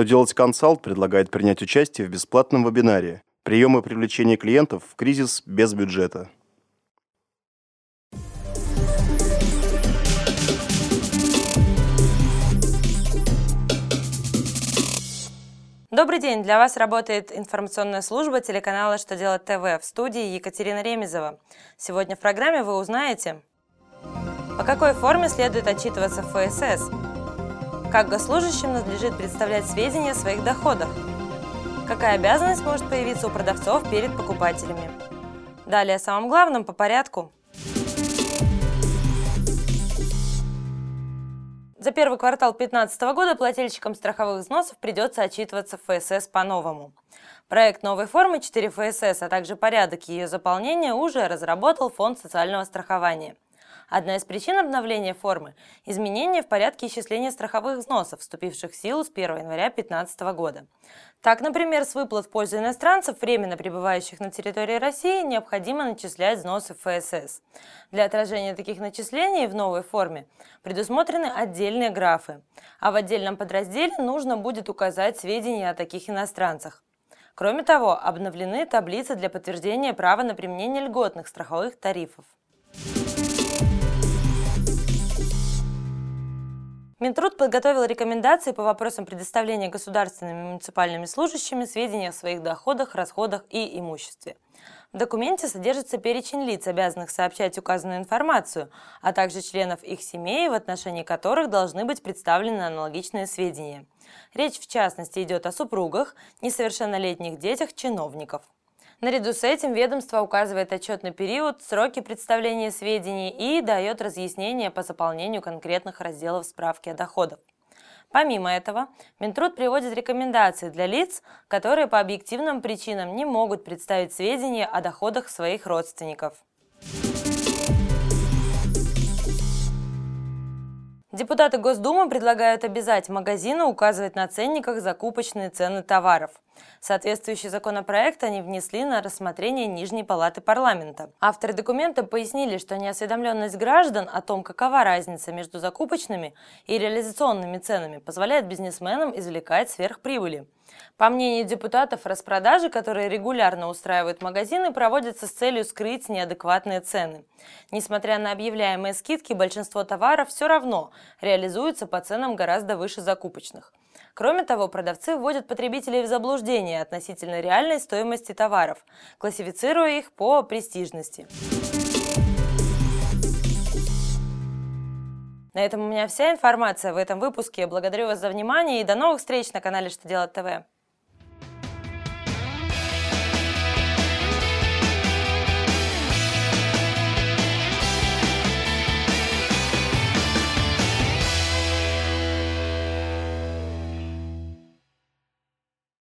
Что делать консалт предлагает принять участие в бесплатном вебинаре «Приемы привлечения клиентов в кризис без бюджета». Добрый день! Для вас работает информационная служба телеканала «Что делать ТВ» в студии Екатерина Ремезова. Сегодня в программе вы узнаете, по какой форме следует отчитываться в ФСС, как госслужащим надлежит представлять сведения о своих доходах, какая обязанность может появиться у продавцов перед покупателями. Далее о самом главном по порядку – За первый квартал 2015 года плательщикам страховых взносов придется отчитываться в ФСС по-новому. Проект новой формы 4 ФСС, а также порядок ее заполнения уже разработал Фонд социального страхования – Одна из причин обновления формы – изменения в порядке исчисления страховых взносов, вступивших в силу с 1 января 2015 года. Так, например, с выплат в пользу иностранцев, временно пребывающих на территории России, необходимо начислять взносы ФСС. Для отражения таких начислений в новой форме предусмотрены отдельные графы, а в отдельном подразделе нужно будет указать сведения о таких иностранцах. Кроме того, обновлены таблицы для подтверждения права на применение льготных страховых тарифов. Минтруд подготовил рекомендации по вопросам предоставления государственными и муниципальными служащими сведений о своих доходах, расходах и имуществе. В документе содержится перечень лиц, обязанных сообщать указанную информацию, а также членов их семей, в отношении которых должны быть представлены аналогичные сведения. Речь в частности идет о супругах, несовершеннолетних детях чиновников. Наряду с этим ведомство указывает отчетный период, сроки представления сведений и дает разъяснения по заполнению конкретных разделов справки о доходах. Помимо этого, Минтруд приводит рекомендации для лиц, которые по объективным причинам не могут представить сведения о доходах своих родственников. Депутаты Госдумы предлагают обязать магазины указывать на ценниках закупочные цены товаров. Соответствующий законопроект они внесли на рассмотрение Нижней палаты парламента. Авторы документа пояснили, что неосведомленность граждан о том, какова разница между закупочными и реализационными ценами, позволяет бизнесменам извлекать сверхприбыли. По мнению депутатов, распродажи, которые регулярно устраивают магазины, проводятся с целью скрыть неадекватные цены. Несмотря на объявляемые скидки, большинство товаров все равно реализуются по ценам гораздо выше закупочных. Кроме того, продавцы вводят потребителей в заблуждение относительно реальной стоимости товаров, классифицируя их по престижности. На этом у меня вся информация в этом выпуске. Благодарю вас за внимание и до новых встреч на канале «Что делать ТВ».